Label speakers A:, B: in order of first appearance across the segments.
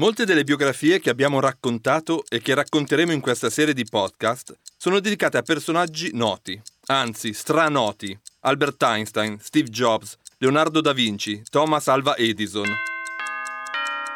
A: Molte delle biografie che abbiamo raccontato e che racconteremo in questa serie di podcast sono dedicate a personaggi noti, anzi stranoti. Albert Einstein, Steve Jobs, Leonardo da Vinci, Thomas Alva Edison.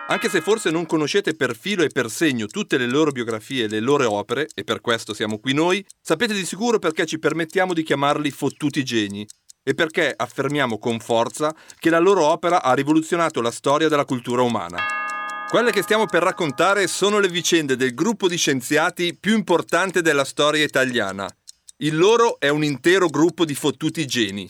A: Anche se forse non conoscete per filo e per segno tutte le loro biografie e le loro opere, e per questo siamo qui noi, sapete di sicuro perché ci permettiamo di chiamarli fottuti geni e perché affermiamo con forza che la loro opera ha rivoluzionato la storia della cultura umana. Quelle che stiamo per raccontare sono le vicende del gruppo di scienziati più importante della storia italiana. Il loro è un intero gruppo di fottuti geni.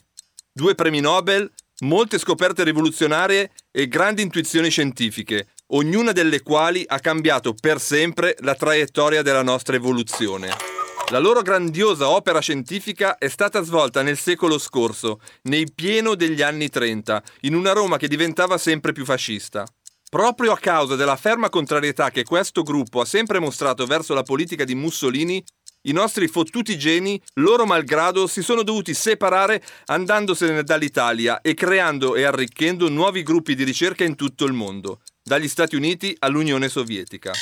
A: Due premi Nobel, molte scoperte rivoluzionarie e grandi intuizioni scientifiche, ognuna delle quali ha cambiato per sempre la traiettoria della nostra evoluzione. La loro grandiosa opera scientifica è stata svolta nel secolo scorso, nei pieno degli anni 30, in una Roma che diventava sempre più fascista. Proprio a causa della ferma contrarietà che questo gruppo ha sempre mostrato verso la politica di Mussolini, i nostri fottuti geni, loro malgrado, si sono dovuti separare andandosene dall'Italia e creando e arricchendo nuovi gruppi di ricerca in tutto il mondo, dagli Stati Uniti all'Unione Sovietica.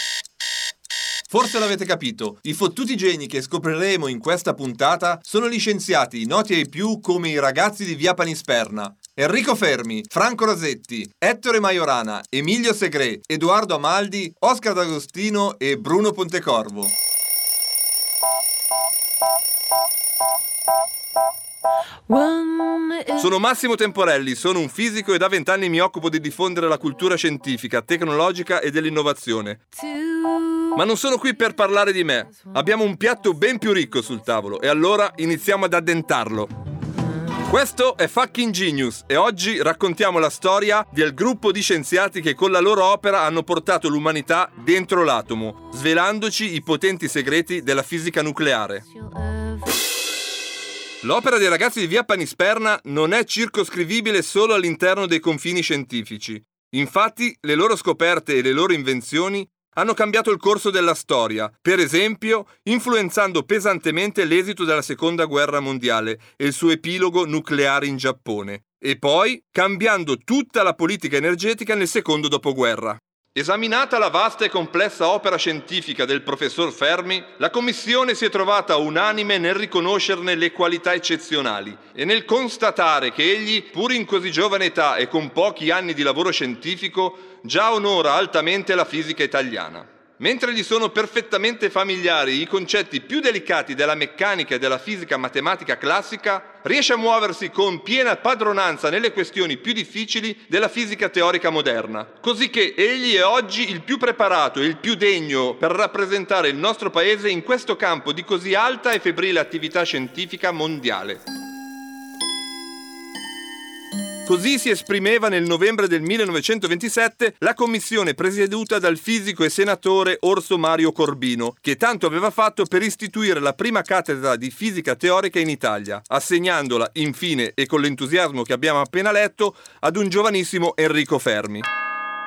A: Forse l'avete capito, i fottuti geni che scopriremo in questa puntata sono gli scienziati noti ai più come i ragazzi di Via Panisperna, Enrico Fermi, Franco Rasetti, Ettore Majorana, Emilio Segre, Edoardo Amaldi, Oscar D'Agostino e Bruno Pontecorvo. Sono Massimo Temporelli, sono un fisico e da vent'anni mi occupo di diffondere la cultura scientifica, tecnologica e dell'innovazione. Ma non sono qui per parlare di me. Abbiamo un piatto ben più ricco sul tavolo e allora iniziamo ad addentarlo. Questo è Fucking Genius e oggi raccontiamo la storia del gruppo di scienziati che con la loro opera hanno portato l'umanità dentro l'atomo, svelandoci i potenti segreti della fisica nucleare. L'opera dei ragazzi di Via Panisperna non è circoscrivibile solo all'interno dei confini scientifici. Infatti, le loro scoperte e le loro invenzioni hanno cambiato il corso della storia, per esempio influenzando pesantemente l'esito della Seconda Guerra Mondiale e il suo epilogo nucleare in Giappone, e poi cambiando tutta la politica energetica nel secondo dopoguerra. Esaminata la vasta e complessa opera scientifica del professor Fermi, la Commissione si è trovata unanime nel riconoscerne le qualità eccezionali e nel constatare che egli, pur in così giovane età e con pochi anni di lavoro scientifico, già onora altamente la fisica italiana. Mentre gli sono perfettamente familiari i concetti più delicati della meccanica e della fisica matematica classica, riesce a muoversi con piena padronanza nelle questioni più difficili della fisica teorica moderna, così che egli è oggi il più preparato e il più degno per rappresentare il nostro paese in questo campo di così alta e febbrile attività scientifica mondiale. Così si esprimeva nel novembre del 1927 la commissione presieduta dal fisico e senatore Orso Mario Corbino, che tanto aveva fatto per istituire la prima cattedra di fisica teorica in Italia, assegnandola, infine e con l'entusiasmo che abbiamo appena letto, ad un giovanissimo Enrico Fermi.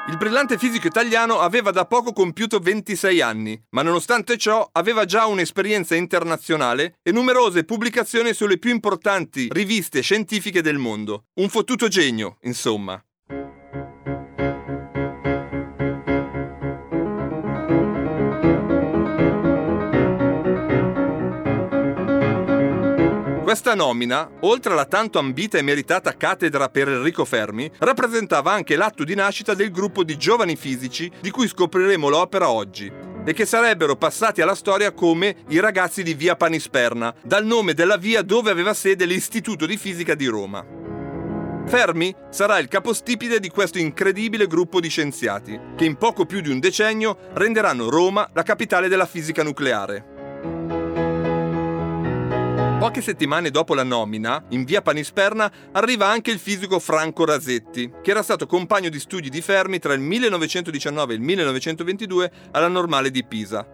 A: Il brillante fisico italiano aveva da poco compiuto 26 anni, ma nonostante ciò aveva già un'esperienza internazionale e numerose pubblicazioni sulle più importanti riviste scientifiche del mondo. Un fottuto genio, insomma. Questa nomina, oltre alla tanto ambita e meritata cattedra per Enrico Fermi, rappresentava anche l'atto di nascita del gruppo di giovani fisici di cui scopriremo l'opera oggi e che sarebbero passati alla storia come i ragazzi di Via Panisperna, dal nome della via dove aveva sede l'Istituto di Fisica di Roma. Fermi sarà il capostipite di questo incredibile gruppo di scienziati, che in poco più di un decennio renderanno Roma la capitale della fisica nucleare. Poche settimane dopo la nomina, in via Panisperna, arriva anche il fisico Franco Rasetti, che era stato compagno di studi di Fermi tra il 1919 e il 1922 alla Normale di Pisa.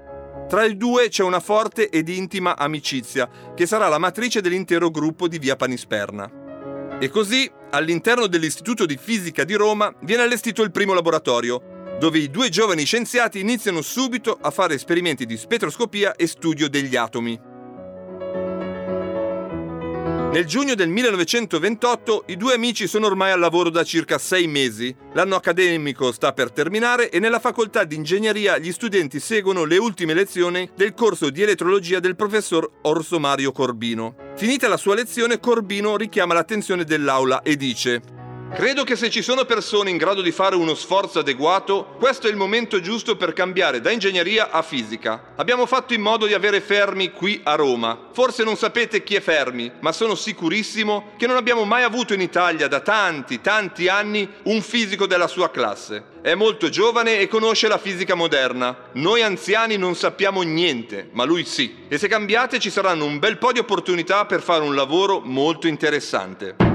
A: Tra i due c'è una forte ed intima amicizia, che sarà la matrice dell'intero gruppo di Via Panisperna. E così, all'interno dell'Istituto di Fisica di Roma, viene allestito il primo laboratorio, dove i due giovani scienziati iniziano subito a fare esperimenti di spettroscopia e studio degli atomi. Nel giugno del 1928 i due amici sono ormai al lavoro da circa sei mesi. L'anno accademico sta per terminare e nella facoltà di ingegneria gli studenti seguono le ultime lezioni del corso di elettrologia del professor Orso Mario Corbino. Finita la sua lezione, Corbino richiama l'attenzione dell'aula e dice Credo che se ci sono persone in grado di fare uno sforzo adeguato, questo è il momento giusto per cambiare da ingegneria a fisica. Abbiamo fatto in modo di avere Fermi qui a Roma. Forse non sapete chi è Fermi, ma sono sicurissimo che non abbiamo mai avuto in Italia da tanti, tanti anni un fisico della sua classe. È molto giovane e conosce la fisica moderna. Noi anziani non sappiamo niente, ma lui sì. E se cambiate ci saranno un bel po' di opportunità per fare un lavoro molto interessante.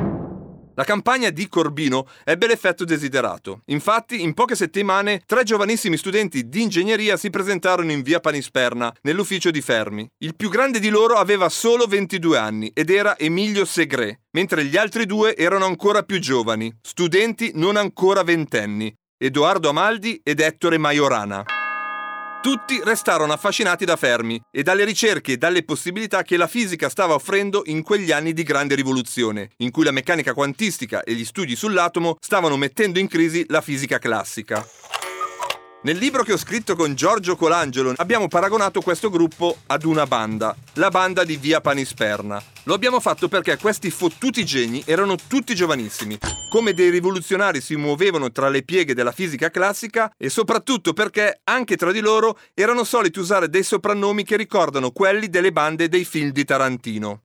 A: La campagna di Corbino ebbe l'effetto desiderato. Infatti, in poche settimane, tre giovanissimi studenti di ingegneria si presentarono in via Panisperna, nell'ufficio di Fermi. Il più grande di loro aveva solo 22 anni ed era Emilio Segre, mentre gli altri due erano ancora più giovani, studenti non ancora ventenni, Edoardo Amaldi ed Ettore Majorana. Tutti restarono affascinati da Fermi e dalle ricerche e dalle possibilità che la fisica stava offrendo in quegli anni di grande rivoluzione, in cui la meccanica quantistica e gli studi sull'atomo stavano mettendo in crisi la fisica classica. Nel libro che ho scritto con Giorgio Colangelo abbiamo paragonato questo gruppo ad una banda, la banda di Via Panisperna. Lo abbiamo fatto perché questi fottuti geni erano tutti giovanissimi, come dei rivoluzionari si muovevano tra le pieghe della fisica classica e soprattutto perché anche tra di loro erano soliti usare dei soprannomi che ricordano quelli delle bande dei film di Tarantino.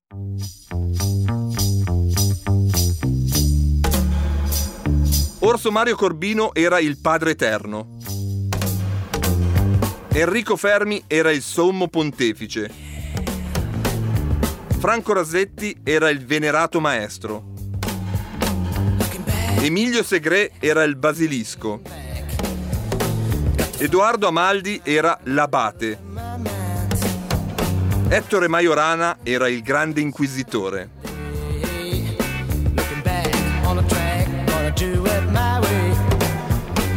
A: Orso Mario Corbino era il padre eterno, Enrico Fermi era il sommo pontefice. Franco Rasetti era il venerato maestro. Emilio Segre era il basilisco. Edoardo Amaldi era l'abate. Ettore Majorana era il grande inquisitore.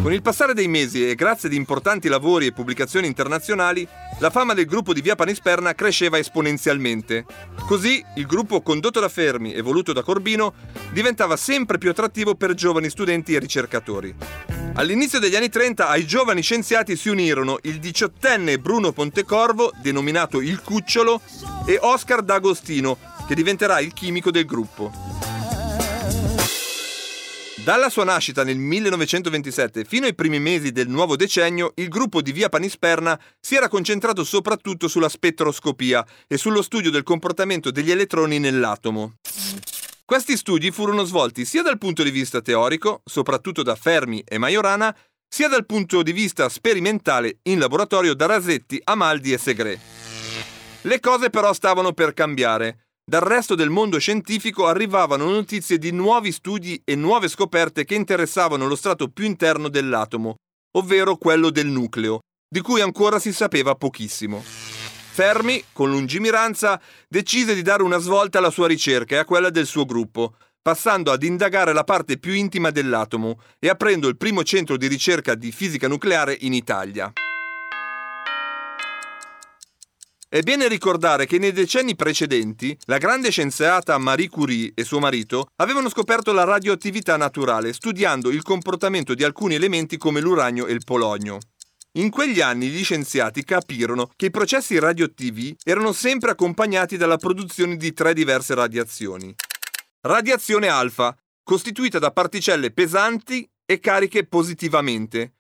A: Con il passare dei mesi e grazie ad importanti lavori e pubblicazioni internazionali, la fama del gruppo di Via Panisperna cresceva esponenzialmente. Così il gruppo condotto da Fermi e voluto da Corbino diventava sempre più attrattivo per giovani studenti e ricercatori. All'inizio degli anni 30 ai giovani scienziati si unirono il diciottenne Bruno Pontecorvo, denominato il Cucciolo, e Oscar D'Agostino, che diventerà il chimico del gruppo. Dalla sua nascita nel 1927 fino ai primi mesi del nuovo decennio, il gruppo di Via Panisperna si era concentrato soprattutto sulla spettroscopia e sullo studio del comportamento degli elettroni nell'atomo. Questi studi furono svolti sia dal punto di vista teorico, soprattutto da Fermi e Majorana, sia dal punto di vista sperimentale in laboratorio da Rasetti, Amaldi e Segre. Le cose però stavano per cambiare. Dal resto del mondo scientifico arrivavano notizie di nuovi studi e nuove scoperte che interessavano lo strato più interno dell'atomo, ovvero quello del nucleo, di cui ancora si sapeva pochissimo. Fermi, con lungimiranza, decise di dare una svolta alla sua ricerca e a quella del suo gruppo, passando ad indagare la parte più intima dell'atomo e aprendo il primo centro di ricerca di fisica nucleare in Italia. È bene ricordare che nei decenni precedenti la grande scienziata Marie Curie e suo marito avevano scoperto la radioattività naturale studiando il comportamento di alcuni elementi come l'uranio e il polonio. In quegli anni gli scienziati capirono che i processi radioattivi erano sempre accompagnati dalla produzione di tre diverse radiazioni. Radiazione alfa, costituita da particelle pesanti e cariche positivamente,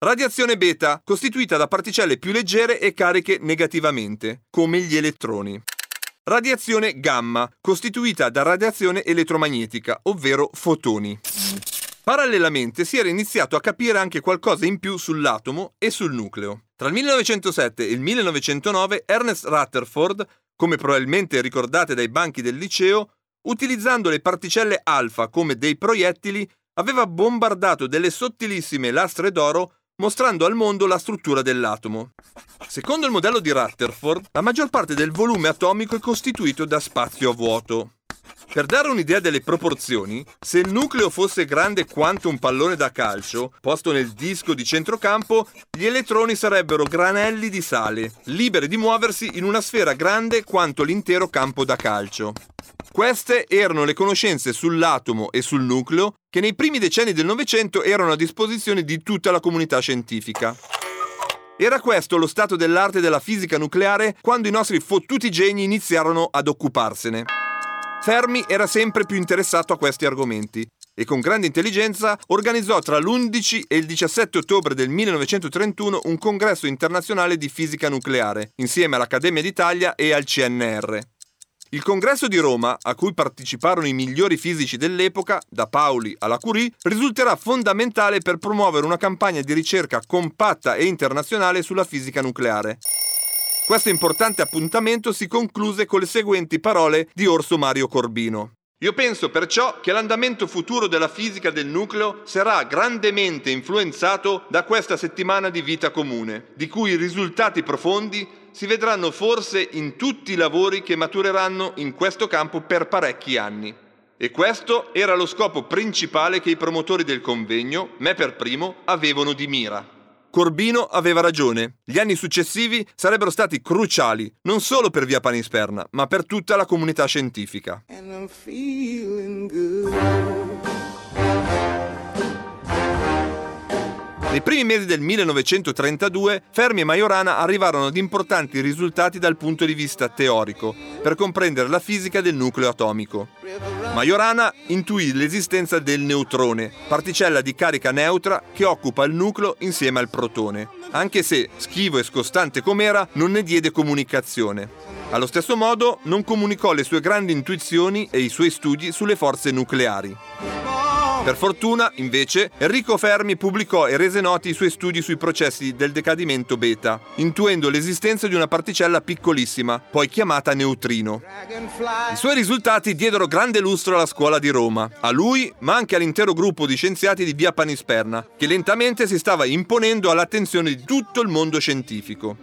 A: Radiazione beta, costituita da particelle più leggere e cariche negativamente, come gli elettroni. Radiazione gamma, costituita da radiazione elettromagnetica, ovvero fotoni. Parallelamente si era iniziato a capire anche qualcosa in più sull'atomo e sul nucleo. Tra il 1907 e il 1909 Ernest Rutherford, come probabilmente ricordate dai banchi del liceo, utilizzando le particelle alfa come dei proiettili, aveva bombardato delle sottilissime lastre d'oro mostrando al mondo la struttura dell'atomo. Secondo il modello di Rutherford, la maggior parte del volume atomico è costituito da spazio vuoto. Per dare un'idea delle proporzioni, se il nucleo fosse grande quanto un pallone da calcio, posto nel disco di centrocampo, gli elettroni sarebbero granelli di sale, liberi di muoversi in una sfera grande quanto l'intero campo da calcio. Queste erano le conoscenze sull'atomo e sul nucleo che nei primi decenni del Novecento erano a disposizione di tutta la comunità scientifica. Era questo lo stato dell'arte della fisica nucleare quando i nostri fottuti geni iniziarono ad occuparsene. Fermi era sempre più interessato a questi argomenti e con grande intelligenza organizzò tra l'11 e il 17 ottobre del 1931 un congresso internazionale di fisica nucleare, insieme all'Accademia d'Italia e al CNR. Il congresso di Roma, a cui parteciparono i migliori fisici dell'epoca, da Pauli alla Curie, risulterà fondamentale per promuovere una campagna di ricerca compatta e internazionale sulla fisica nucleare. Questo importante appuntamento si concluse con le seguenti parole di Orso Mario Corbino. Io penso perciò che l'andamento futuro della fisica del nucleo sarà grandemente influenzato da questa settimana di vita comune, di cui i risultati profondi si vedranno forse in tutti i lavori che matureranno in questo campo per parecchi anni. E questo era lo scopo principale che i promotori del convegno, me per primo, avevano di mira. Corbino aveva ragione. Gli anni successivi sarebbero stati cruciali, non solo per Via Panisperna, ma per tutta la comunità scientifica. Nei primi mesi del 1932 Fermi e Majorana arrivarono ad importanti risultati dal punto di vista teorico per comprendere la fisica del nucleo atomico. Majorana intuì l'esistenza del neutrone, particella di carica neutra che occupa il nucleo insieme al protone, anche se, schivo e scostante com'era, non ne diede comunicazione. Allo stesso modo non comunicò le sue grandi intuizioni e i suoi studi sulle forze nucleari. Per fortuna, invece, Enrico Fermi pubblicò e rese noti i suoi studi sui processi del decadimento beta, intuendo l'esistenza di una particella piccolissima, poi chiamata neutrino. I suoi risultati diedero grande lustro alla scuola di Roma, a lui, ma anche all'intero gruppo di scienziati di Via Panisperna, che lentamente si stava imponendo all'attenzione di tutto il mondo scientifico.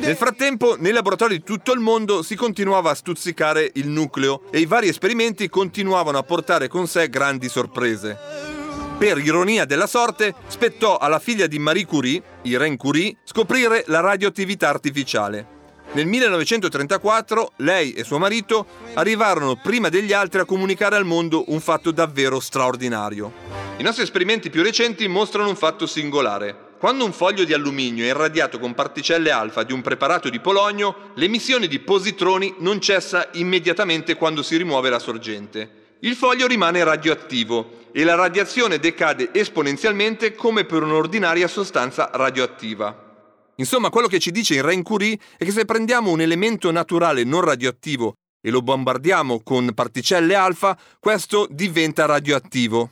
A: Nel frattempo, nei laboratori di tutto il mondo si continuava a stuzzicare il nucleo e i vari esperimenti continuavano a portare con sé grandi sorprese. Per ironia della sorte, spettò alla figlia di Marie Curie, Irene Curie, scoprire la radioattività artificiale. Nel 1934 lei e suo marito arrivarono prima degli altri a comunicare al mondo un fatto davvero straordinario. I nostri esperimenti più recenti mostrano un fatto singolare. Quando un foglio di alluminio è irradiato con particelle alfa di un preparato di polonio, l'emissione di positroni non cessa immediatamente quando si rimuove la sorgente. Il foglio rimane radioattivo e la radiazione decade esponenzialmente come per un'ordinaria sostanza radioattiva. Insomma, quello che ci dice in Rein Curie è che se prendiamo un elemento naturale non radioattivo e lo bombardiamo con particelle alfa, questo diventa radioattivo.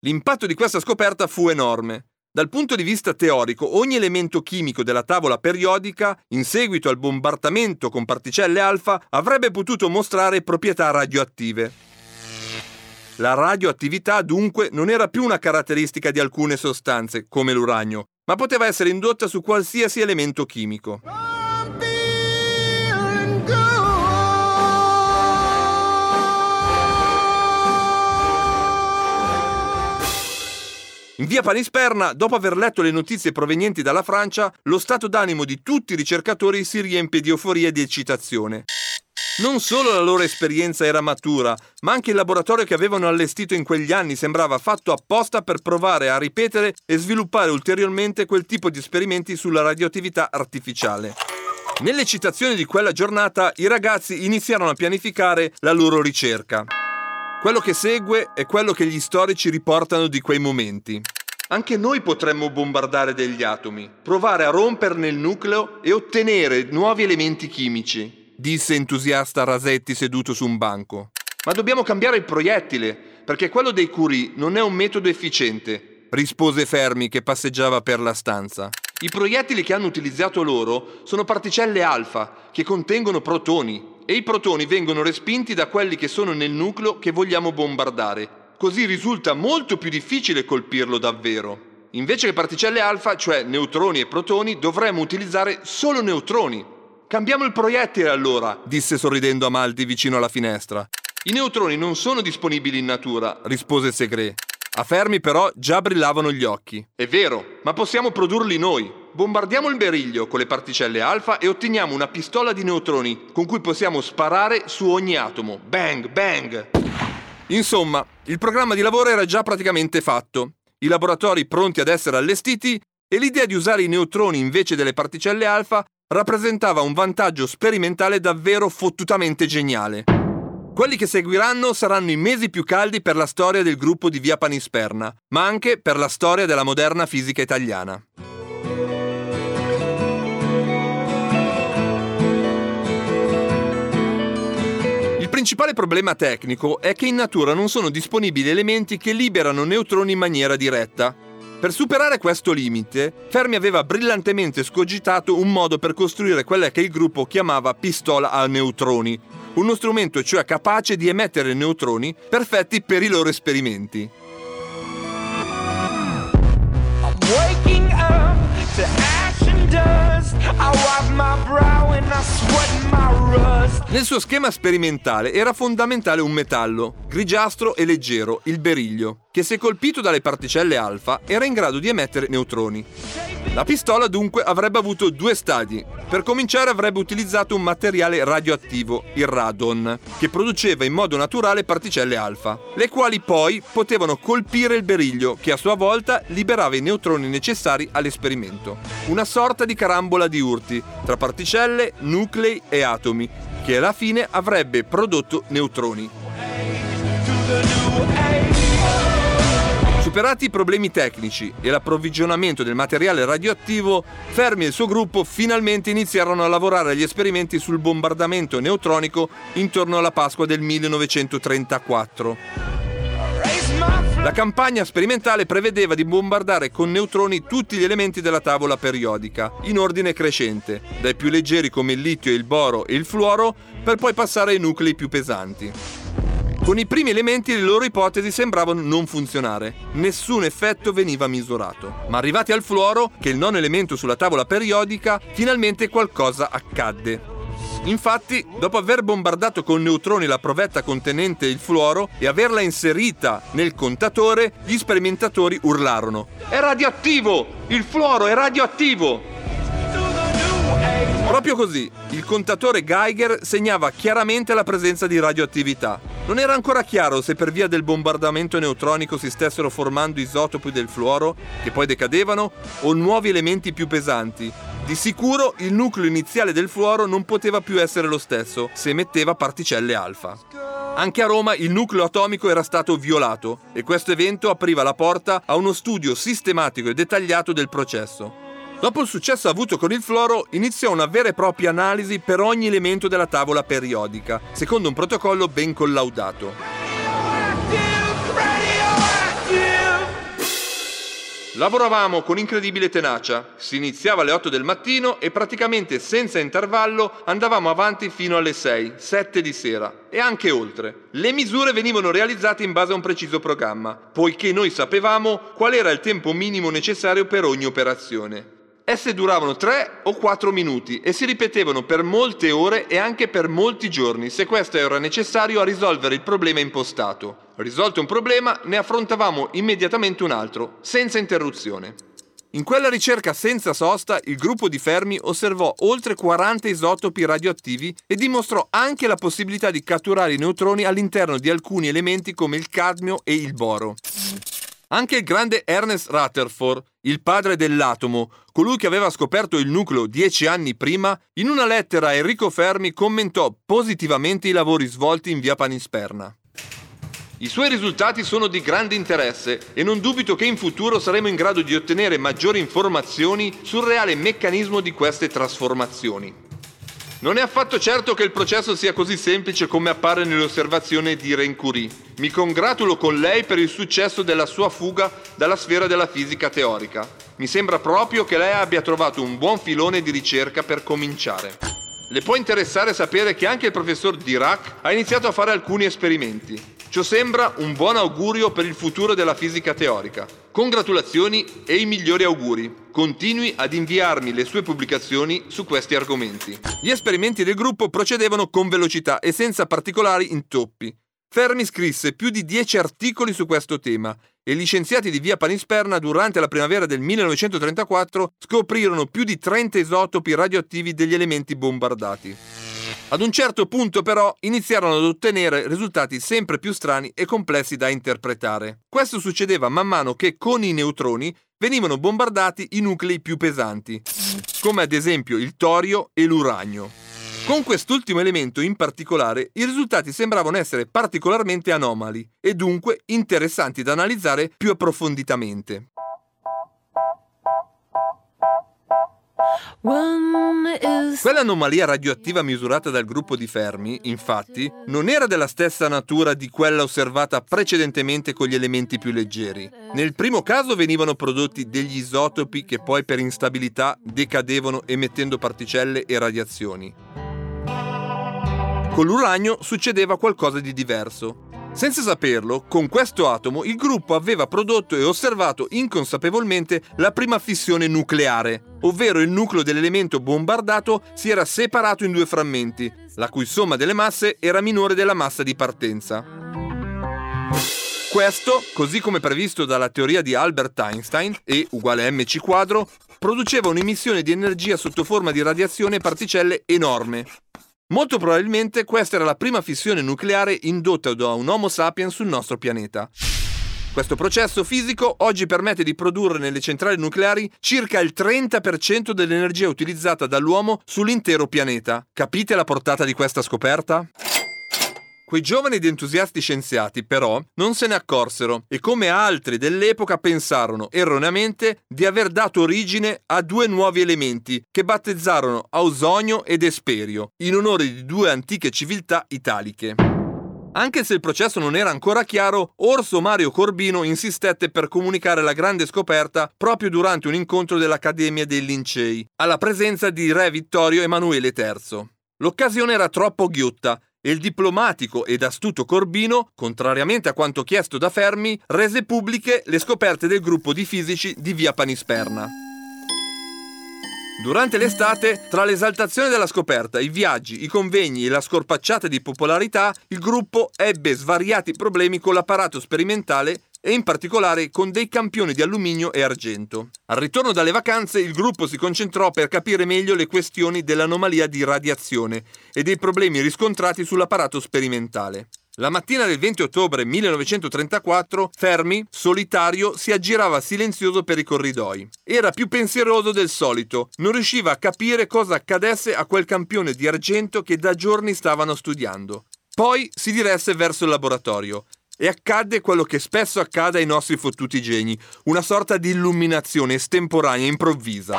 A: L'impatto di questa scoperta fu enorme. Dal punto di vista teorico, ogni elemento chimico della tavola periodica, in seguito al bombardamento con particelle alfa, avrebbe potuto mostrare proprietà radioattive. La radioattività dunque non era più una caratteristica di alcune sostanze, come l'uranio, ma poteva essere indotta su qualsiasi elemento chimico. In via Panisperna, dopo aver letto le notizie provenienti dalla Francia, lo stato d'animo di tutti i ricercatori si riempie di euforia e di eccitazione. Non solo la loro esperienza era matura, ma anche il laboratorio che avevano allestito in quegli anni sembrava fatto apposta per provare a ripetere e sviluppare ulteriormente quel tipo di esperimenti sulla radioattività artificiale. Nell'eccitazione di quella giornata i ragazzi iniziarono a pianificare la loro ricerca. Quello che segue è quello che gli storici riportano di quei momenti. Anche noi potremmo bombardare degli atomi, provare a romperne il nucleo e ottenere nuovi elementi chimici, disse entusiasta Rasetti seduto su un banco. Ma dobbiamo cambiare il proiettile, perché quello dei Curie non è un metodo efficiente, rispose Fermi che passeggiava per la stanza. I proiettili che hanno utilizzato loro sono particelle alfa che contengono protoni e i protoni vengono respinti da quelli che sono nel nucleo che vogliamo bombardare. Così risulta molto più difficile colpirlo davvero. Invece che particelle alfa, cioè neutroni e protoni, dovremmo utilizzare solo neutroni. Cambiamo il proiettile allora, disse sorridendo Amaldi vicino alla finestra. I neutroni non sono disponibili in natura, rispose Segre. A Fermi però già brillavano gli occhi. È vero, ma possiamo produrli noi. Bombardiamo il beriglio con le particelle alfa e otteniamo una pistola di neutroni con cui possiamo sparare su ogni atomo. Bang, bang! Insomma, il programma di lavoro era già praticamente fatto, i laboratori pronti ad essere allestiti e l'idea di usare i neutroni invece delle particelle alfa rappresentava un vantaggio sperimentale davvero fottutamente geniale. Quelli che seguiranno saranno i mesi più caldi per la storia del gruppo di Via Panisperna, ma anche per la storia della moderna fisica italiana. Principale problema tecnico è che in natura non sono disponibili elementi che liberano neutroni in maniera diretta. Per superare questo limite, Fermi aveva brillantemente scogitato un modo per costruire quella che il gruppo chiamava pistola a neutroni, uno strumento cioè capace di emettere neutroni perfetti per i loro esperimenti. waking up to Nel suo schema sperimentale era fondamentale un metallo, grigiastro e leggero, il beriglio, che se colpito dalle particelle alfa era in grado di emettere neutroni. La pistola dunque avrebbe avuto due stadi. Per cominciare avrebbe utilizzato un materiale radioattivo, il radon, che produceva in modo naturale particelle alfa, le quali poi potevano colpire il beriglio, che a sua volta liberava i neutroni necessari all'esperimento. Una sorta di carambola di urti tra particelle, nuclei e atomi, che alla fine avrebbe prodotto neutroni. Superati i problemi tecnici e l'approvvigionamento del materiale radioattivo, Fermi e il suo gruppo finalmente iniziarono a lavorare agli esperimenti sul bombardamento neutronico intorno alla Pasqua del 1934. La campagna sperimentale prevedeva di bombardare con neutroni tutti gli elementi della tavola periodica, in ordine crescente, dai più leggeri come il litio, il boro e il fluoro, per poi passare ai nuclei più pesanti. Con i primi elementi le loro ipotesi sembravano non funzionare, nessun effetto veniva misurato. Ma arrivati al fluoro, che è il nono elemento sulla tavola periodica, finalmente qualcosa accadde. Infatti, dopo aver bombardato con neutroni la provetta contenente il fluoro e averla inserita nel contatore, gli sperimentatori urlarono: È radioattivo! Il fluoro è radioattivo! Proprio così, il contatore Geiger segnava chiaramente la presenza di radioattività. Non era ancora chiaro se per via del bombardamento neutronico si stessero formando isotopi del fluoro, che poi decadevano, o nuovi elementi più pesanti. Di sicuro il nucleo iniziale del fluoro non poteva più essere lo stesso se emetteva particelle alfa. Anche a Roma il nucleo atomico era stato violato e questo evento apriva la porta a uno studio sistematico e dettagliato del processo. Dopo il successo avuto con il fluoro, iniziò una vera e propria analisi per ogni elemento della tavola periodica, secondo un protocollo ben collaudato. Lavoravamo con incredibile tenacia. Si iniziava alle 8 del mattino e praticamente senza intervallo andavamo avanti fino alle 6, 7 di sera e anche oltre. Le misure venivano realizzate in base a un preciso programma, poiché noi sapevamo qual era il tempo minimo necessario per ogni operazione. Esse duravano 3 o 4 minuti e si ripetevano per molte ore e anche per molti giorni se questo era necessario a risolvere il problema impostato. Risolto un problema, ne affrontavamo immediatamente un altro, senza interruzione. In quella ricerca senza sosta, il gruppo di Fermi osservò oltre 40 isotopi radioattivi e dimostrò anche la possibilità di catturare i neutroni all'interno di alcuni elementi come il cadmio e il boro. Anche il grande Ernest Rutherford, il padre dell'atomo, colui che aveva scoperto il nucleo dieci anni prima, in una lettera a Enrico Fermi commentò positivamente i lavori svolti in via Panisperna. I suoi risultati sono di grande interesse e non dubito che in futuro saremo in grado di ottenere maggiori informazioni sul reale meccanismo di queste trasformazioni. Non è affatto certo che il processo sia così semplice come appare nell'osservazione di Rencurie. Mi congratulo con lei per il successo della sua fuga dalla sfera della fisica teorica. Mi sembra proprio che lei abbia trovato un buon filone di ricerca per cominciare. Le può interessare sapere che anche il professor Dirac ha iniziato a fare alcuni esperimenti. Ciò sembra un buon augurio per il futuro della fisica teorica. Congratulazioni e i migliori auguri. Continui ad inviarmi le sue pubblicazioni su questi argomenti. Gli esperimenti del gruppo procedevano con velocità e senza particolari intoppi. Fermi scrisse più di 10 articoli su questo tema e gli scienziati di via Panisperna durante la primavera del 1934 scoprirono più di 30 isotopi radioattivi degli elementi bombardati. Ad un certo punto però iniziarono ad ottenere risultati sempre più strani e complessi da interpretare. Questo succedeva man mano che con i neutroni venivano bombardati i nuclei più pesanti, come ad esempio il torio e l'uranio. Con quest'ultimo elemento in particolare, i risultati sembravano essere particolarmente anomali e dunque interessanti da analizzare più approfonditamente. Quell'anomalia radioattiva misurata dal gruppo di Fermi, infatti, non era della stessa natura di quella osservata precedentemente con gli elementi più leggeri. Nel primo caso venivano prodotti degli isotopi che poi per instabilità decadevano emettendo particelle e radiazioni. Con l'uranio succedeva qualcosa di diverso. Senza saperlo, con questo atomo il gruppo aveva prodotto e osservato inconsapevolmente la prima fissione nucleare, ovvero il nucleo dell'elemento bombardato si era separato in due frammenti, la cui somma delle masse era minore della massa di partenza. Questo, così come previsto dalla teoria di Albert Einstein, E uguale mc quadro, produceva un'emissione di energia sotto forma di radiazione e particelle enorme, Molto probabilmente questa era la prima fissione nucleare indotta da un Homo sapiens sul nostro pianeta. Questo processo fisico oggi permette di produrre nelle centrali nucleari circa il 30% dell'energia utilizzata dall'uomo sull'intero pianeta. Capite la portata di questa scoperta? Quei giovani ed entusiasti scienziati, però, non se ne accorsero e come altri dell'epoca pensarono erroneamente di aver dato origine a due nuovi elementi che battezzarono Ausonio ed Esperio, in onore di due antiche civiltà italiche. Anche se il processo non era ancora chiaro, Orso Mario Corbino insistette per comunicare la grande scoperta proprio durante un incontro dell'Accademia dei Lincei, alla presenza di Re Vittorio Emanuele III. L'occasione era troppo ghiotta e il diplomatico ed astuto Corbino, contrariamente a quanto chiesto da Fermi, rese pubbliche le scoperte del gruppo di fisici di via Panisperna. Durante l'estate, tra l'esaltazione della scoperta, i viaggi, i convegni e la scorpacciata di popolarità, il gruppo ebbe svariati problemi con l'apparato sperimentale e in particolare con dei campioni di alluminio e argento. Al ritorno dalle vacanze il gruppo si concentrò per capire meglio le questioni dell'anomalia di radiazione e dei problemi riscontrati sull'apparato sperimentale. La mattina del 20 ottobre 1934 Fermi, solitario, si aggirava silenzioso per i corridoi. Era più pensieroso del solito, non riusciva a capire cosa accadesse a quel campione di argento che da giorni stavano studiando. Poi si diresse verso il laboratorio e accadde quello che spesso accade ai nostri fottuti geni, una sorta di illuminazione estemporanea, improvvisa.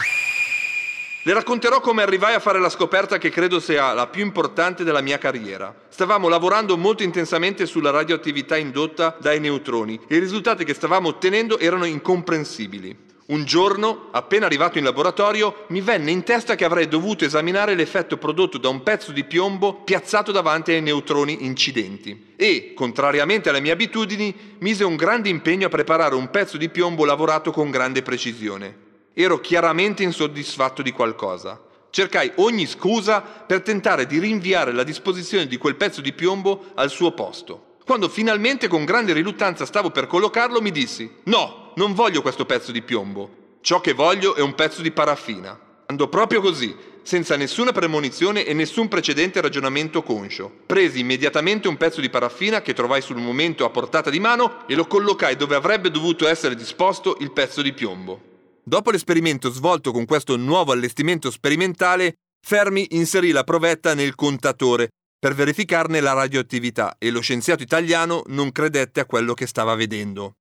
A: Le racconterò come arrivai a fare la scoperta che credo sia la più importante della mia carriera. Stavamo lavorando molto intensamente sulla radioattività indotta dai neutroni e i risultati che stavamo ottenendo erano incomprensibili. Un giorno, appena arrivato in laboratorio, mi venne in testa che avrei dovuto esaminare l'effetto prodotto da un pezzo di piombo piazzato davanti ai neutroni incidenti e, contrariamente alle mie abitudini, mise un grande impegno a preparare un pezzo di piombo lavorato con grande precisione. Ero chiaramente insoddisfatto di qualcosa. Cercai ogni scusa per tentare di rinviare la disposizione di quel pezzo di piombo al suo posto. Quando finalmente con grande riluttanza stavo per collocarlo, mi dissi: No, non voglio questo pezzo di piombo. Ciò che voglio è un pezzo di paraffina. Andò proprio così, senza nessuna premonizione e nessun precedente ragionamento conscio. Presi immediatamente un pezzo di paraffina che trovai sul momento a portata di mano e lo collocai dove avrebbe dovuto essere disposto il pezzo di piombo. Dopo l'esperimento svolto con questo nuovo allestimento sperimentale, Fermi inserì la provetta nel contatore per verificarne la radioattività e lo scienziato italiano non credette a quello che stava vedendo.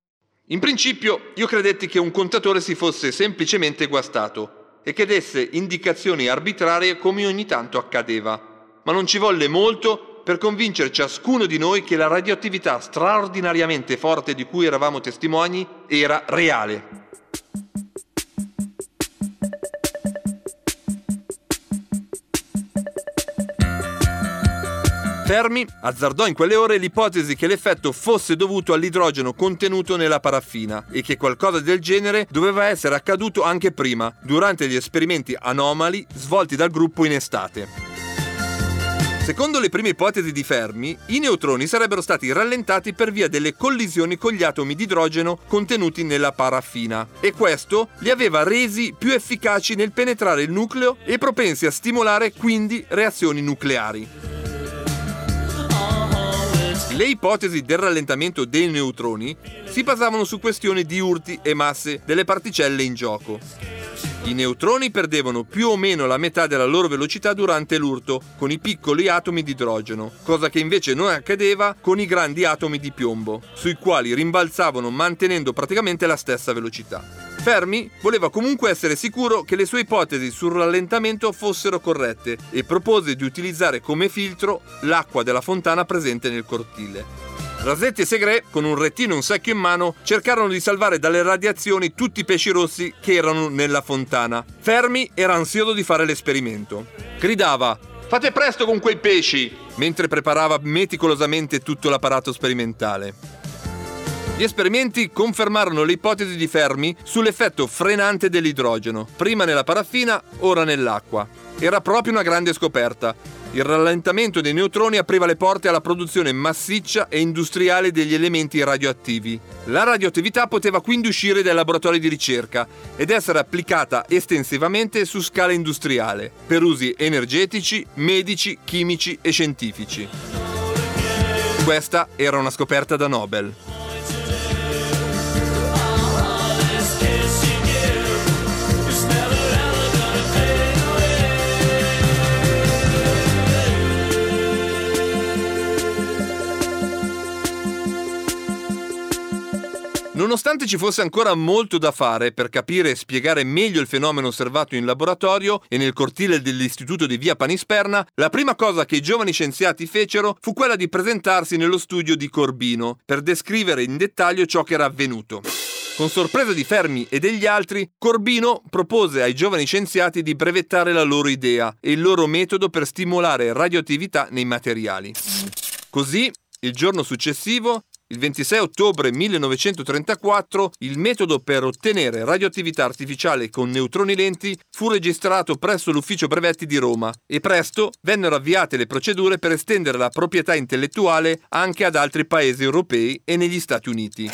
A: In principio io credetti che un contatore si fosse semplicemente guastato e che desse indicazioni arbitrarie come ogni tanto accadeva, ma non ci volle molto per convincere ciascuno di noi che la radioattività straordinariamente forte di cui eravamo testimoni era reale. Fermi azzardò in quelle ore l'ipotesi che l'effetto fosse dovuto all'idrogeno contenuto nella paraffina e che qualcosa del genere doveva essere accaduto anche prima, durante gli esperimenti anomali svolti dal gruppo in estate. Secondo le prime ipotesi di Fermi, i neutroni sarebbero stati rallentati per via delle collisioni con gli atomi di idrogeno contenuti nella paraffina e questo li aveva resi più efficaci nel penetrare il nucleo e propensi a stimolare quindi reazioni nucleari. Le ipotesi del rallentamento dei neutroni si basavano su questioni di urti e masse delle particelle in gioco. I neutroni perdevano più o meno la metà della loro velocità durante l'urto con i piccoli atomi di idrogeno, cosa che invece non accadeva con i grandi atomi di piombo, sui quali rimbalzavano mantenendo praticamente la stessa velocità. Fermi voleva comunque essere sicuro che le sue ipotesi sul rallentamento fossero corrette e propose di utilizzare come filtro l'acqua della fontana presente nel cortile. Rasetti e Segre, con un rettino e un secchio in mano, cercarono di salvare dalle radiazioni tutti i pesci rossi che erano nella fontana. Fermi era ansioso di fare l'esperimento. Gridava: Fate presto con quei pesci! mentre preparava meticolosamente tutto l'apparato sperimentale. Gli esperimenti confermarono le ipotesi di Fermi sull'effetto frenante dell'idrogeno, prima nella paraffina, ora nell'acqua. Era proprio una grande scoperta il rallentamento dei neutroni apriva le porte alla produzione massiccia e industriale degli elementi radioattivi. La radioattività poteva quindi uscire dai laboratori di ricerca ed essere applicata estensivamente su scala industriale, per usi energetici, medici, chimici e scientifici. Questa era una scoperta da Nobel. Nonostante ci fosse ancora molto da fare per capire e spiegare meglio il fenomeno osservato in laboratorio e nel cortile dell'istituto di via Panisperna, la prima cosa che i giovani scienziati fecero fu quella di presentarsi nello studio di Corbino per descrivere in dettaglio ciò che era avvenuto. Con sorpresa di Fermi e degli altri, Corbino propose ai giovani scienziati di brevettare la loro idea e il loro metodo per stimolare radioattività nei materiali. Così, il giorno successivo, il 26 ottobre 1934 il metodo per ottenere radioattività artificiale con neutroni lenti fu registrato presso l'ufficio brevetti di Roma e presto vennero avviate le procedure per estendere la proprietà intellettuale anche ad altri paesi europei e negli Stati Uniti.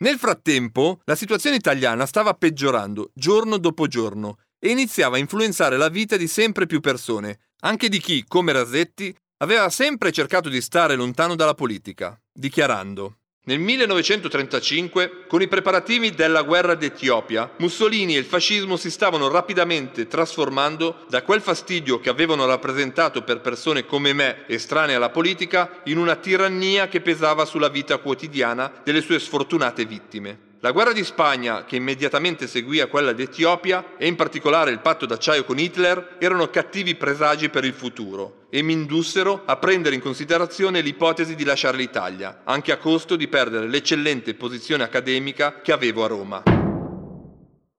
A: Nel frattempo, la situazione italiana stava peggiorando giorno dopo giorno e iniziava a influenzare la vita di sempre più persone, anche di chi, come Rasetti, aveva sempre cercato di stare lontano dalla politica, dichiarando nel 1935, con i preparativi della guerra d'Etiopia, Mussolini e il fascismo si stavano rapidamente trasformando da quel fastidio che avevano rappresentato per persone come me, estranee alla politica, in una tirannia che pesava sulla vita quotidiana delle sue sfortunate vittime. La guerra di Spagna, che immediatamente seguì a quella d'Etiopia, e in particolare il patto d'acciaio con Hitler, erano cattivi presagi per il futuro e mi indussero a prendere in considerazione l'ipotesi di lasciare l'Italia, anche a costo di perdere l'eccellente posizione accademica che avevo a Roma.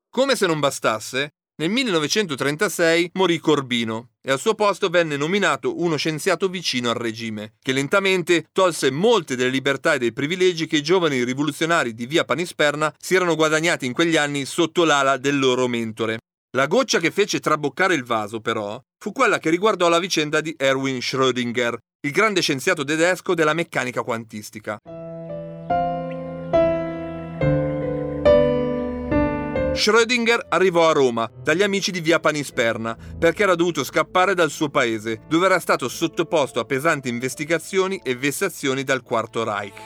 A: Come se non bastasse, nel 1936 morì Corbino e al suo posto venne nominato uno scienziato vicino al regime, che lentamente tolse molte delle libertà e dei privilegi che i giovani rivoluzionari di via Panisperna si erano guadagnati in quegli anni sotto l'ala del loro mentore. La goccia che fece traboccare il vaso, però, fu quella che riguardò la vicenda di Erwin Schrödinger, il grande scienziato tedesco della meccanica quantistica. Schrödinger arrivò a Roma dagli amici di via Panisperna perché era dovuto scappare dal suo paese, dove era stato sottoposto a pesanti investigazioni e vessazioni dal Quarto Reich.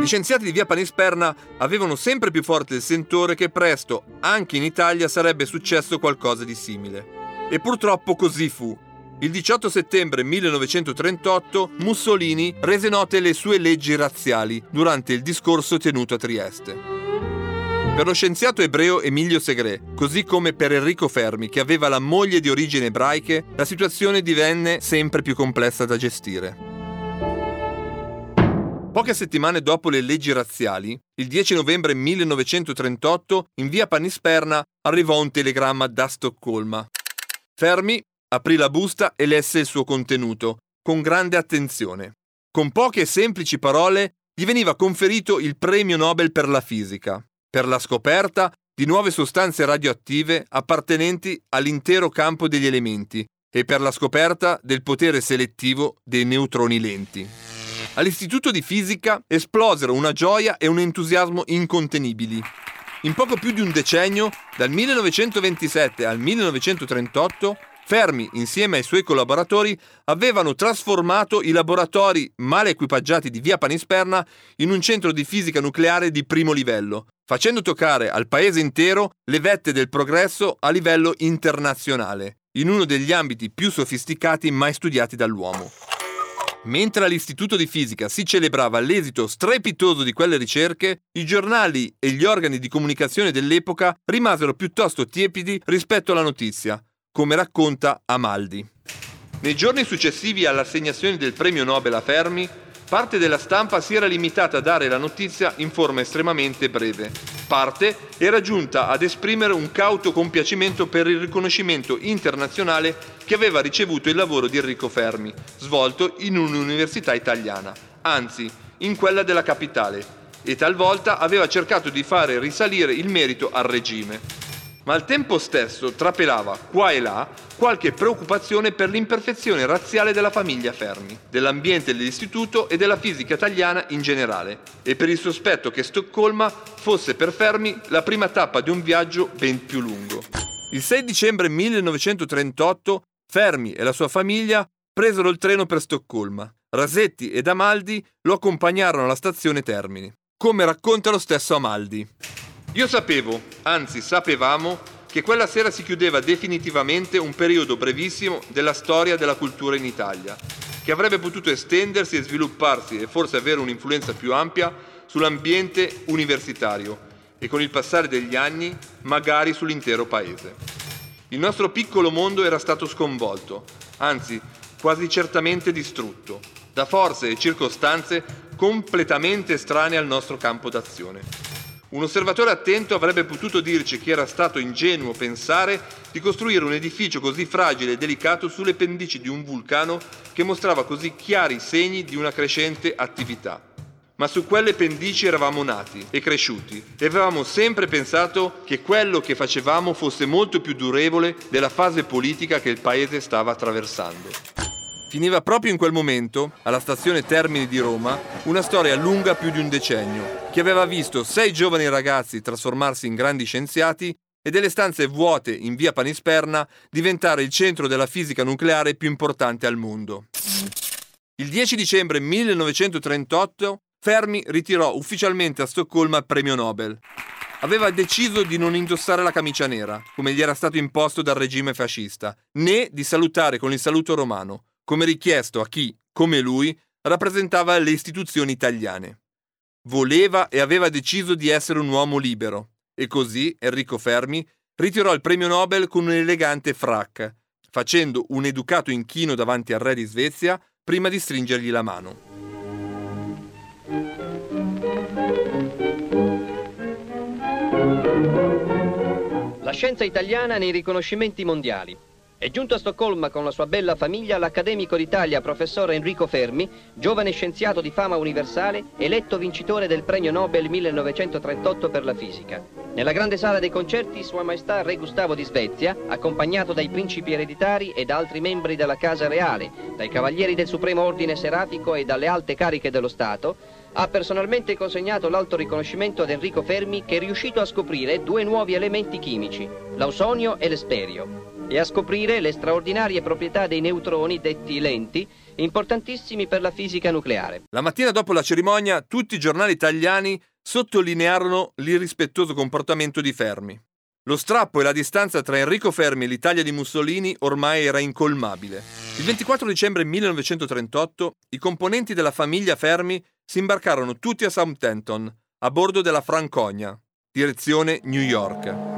A: Gli scienziati di via Panisperna avevano sempre più forte il sentore che presto, anche in Italia, sarebbe successo qualcosa di simile. E purtroppo così fu. Il 18 settembre 1938 Mussolini rese note le sue leggi razziali durante il discorso tenuto a Trieste. Per lo scienziato ebreo Emilio Segre, così come per Enrico Fermi, che aveva la moglie di origini ebraiche, la situazione divenne sempre più complessa da gestire. Poche settimane dopo le leggi razziali, il 10 novembre 1938, in via Panisperna arrivò un telegramma da Stoccolma. Fermi aprì la busta e lesse il suo contenuto, con grande attenzione. Con poche e semplici parole gli veniva conferito il premio Nobel per la fisica, per la scoperta di nuove sostanze radioattive appartenenti all'intero campo degli elementi e per la scoperta del potere selettivo dei neutroni lenti. All'Istituto di Fisica esplosero una gioia e un entusiasmo incontenibili. In poco più di un decennio, dal 1927 al 1938, Fermi, insieme ai suoi collaboratori, avevano trasformato i laboratori male equipaggiati di via Panisperna in un centro di fisica nucleare di primo livello, facendo toccare al paese intero le vette del progresso a livello internazionale, in uno degli ambiti più sofisticati mai studiati dall'uomo. Mentre all'Istituto di Fisica si celebrava l'esito strepitoso di quelle ricerche, i giornali e gli organi di comunicazione dell'epoca rimasero piuttosto tiepidi rispetto alla notizia, come racconta Amaldi.
B: Nei giorni successivi all'assegnazione del premio Nobel a Fermi, parte della stampa si era limitata a dare la notizia in forma estremamente breve. Parte era giunta ad esprimere un cauto compiacimento per il riconoscimento internazionale che aveva ricevuto il lavoro di Enrico Fermi, svolto in un'università italiana, anzi in quella della capitale, e talvolta aveva cercato di fare risalire il merito al regime ma al tempo stesso trapelava qua e là qualche preoccupazione per l'imperfezione razziale della famiglia Fermi, dell'ambiente dell'istituto e della fisica italiana in generale, e per il sospetto che Stoccolma fosse per Fermi la prima tappa di un viaggio ben più lungo.
A: Il 6 dicembre 1938 Fermi e la sua famiglia presero il treno per Stoccolma. Rasetti ed Amaldi lo accompagnarono alla stazione Termini. Come racconta lo stesso Amaldi.
B: Io sapevo, anzi sapevamo, che quella sera si chiudeva definitivamente un periodo brevissimo della storia della cultura in Italia, che avrebbe potuto estendersi e svilupparsi e forse avere un'influenza più ampia sull'ambiente universitario e con il passare degli anni magari sull'intero paese. Il nostro piccolo mondo era stato sconvolto, anzi quasi certamente distrutto, da forze e circostanze completamente estranee al nostro campo d'azione. Un osservatore attento avrebbe potuto dirci che era stato ingenuo pensare di costruire un edificio così fragile e delicato sulle pendici di un vulcano che mostrava così chiari segni di una crescente attività. Ma su quelle pendici eravamo nati e cresciuti e avevamo sempre pensato che quello che facevamo fosse molto più durevole della fase politica che il paese stava attraversando.
A: Finiva proprio in quel momento, alla stazione Termini di Roma, una storia lunga più di un decennio, che aveva visto sei giovani ragazzi trasformarsi in grandi scienziati e delle stanze vuote in via Panisperna diventare il centro della fisica nucleare più importante al mondo. Il 10 dicembre 1938 Fermi ritirò ufficialmente a Stoccolma il premio Nobel. Aveva deciso di non indossare la camicia nera, come gli era stato imposto dal regime fascista, né di salutare con il saluto romano, come richiesto a chi, come lui, rappresentava le istituzioni italiane. Voleva e aveva deciso di essere un uomo libero, e così Enrico Fermi ritirò il premio Nobel con un elegante frac, facendo un educato inchino davanti al re di Svezia prima di stringergli la mano.
C: La scienza italiana nei riconoscimenti mondiali. È giunto a Stoccolma con la sua bella famiglia l'accademico d'Italia professor Enrico Fermi, giovane scienziato di fama universale, eletto vincitore del premio Nobel 1938 per la fisica. Nella grande sala dei concerti Sua Maestà Re Gustavo di Svezia, accompagnato dai principi ereditari e da altri membri della Casa Reale, dai cavalieri del Supremo Ordine Serafico e dalle alte cariche dello Stato, ha personalmente consegnato l'alto riconoscimento ad Enrico Fermi che è riuscito a scoprire due nuovi elementi chimici, l'ausonio e l'esperio e a scoprire le straordinarie proprietà dei neutroni detti lenti, importantissimi per la fisica nucleare.
A: La mattina dopo la cerimonia, tutti i giornali italiani sottolinearono l'irrispettoso comportamento di Fermi. Lo strappo e la distanza tra Enrico Fermi e l'Italia di Mussolini ormai era incolmabile. Il 24 dicembre 1938 i componenti della famiglia Fermi si imbarcarono tutti a Southampton, a bordo della Franconia, direzione New York.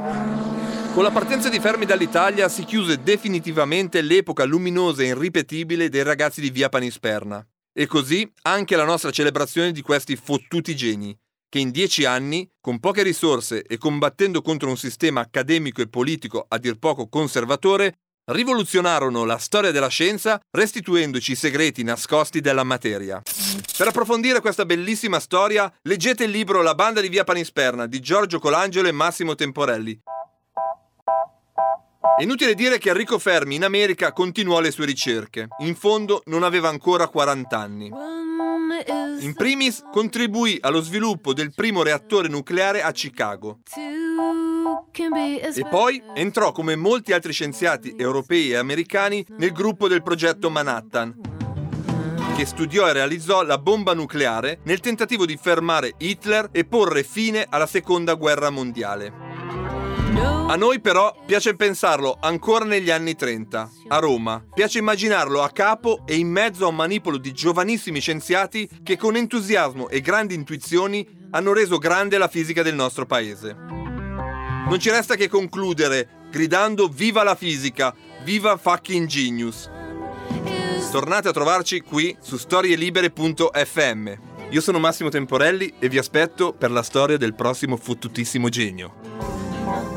A: Con la partenza di Fermi dall'Italia si chiuse definitivamente l'epoca luminosa e irripetibile dei ragazzi di Via Panisperna. E così anche la nostra celebrazione di questi fottuti geni, che in dieci anni, con poche risorse e combattendo contro un sistema accademico e politico a dir poco conservatore, rivoluzionarono la storia della scienza restituendoci i segreti nascosti della materia. Per approfondire questa bellissima storia, leggete il libro La banda di Via Panisperna di Giorgio Colangelo e Massimo Temporelli. Inutile dire che Enrico Fermi in America continuò le sue ricerche. In fondo non aveva ancora 40 anni. In primis contribuì allo sviluppo del primo reattore nucleare a Chicago. E poi entrò come molti altri scienziati europei e americani nel gruppo del progetto Manhattan, che studiò e realizzò la bomba nucleare nel tentativo di fermare Hitler e porre fine alla seconda guerra mondiale. A noi però piace pensarlo ancora negli anni 30, a Roma. Piace immaginarlo a capo e in mezzo a un manipolo di giovanissimi scienziati che con entusiasmo e grandi intuizioni hanno reso grande la fisica del nostro paese. Non ci resta che concludere gridando viva la fisica, viva fucking genius. Tornate a trovarci qui su storielibere.fm. Io sono Massimo Temporelli e vi aspetto per la storia del prossimo fottutissimo genio.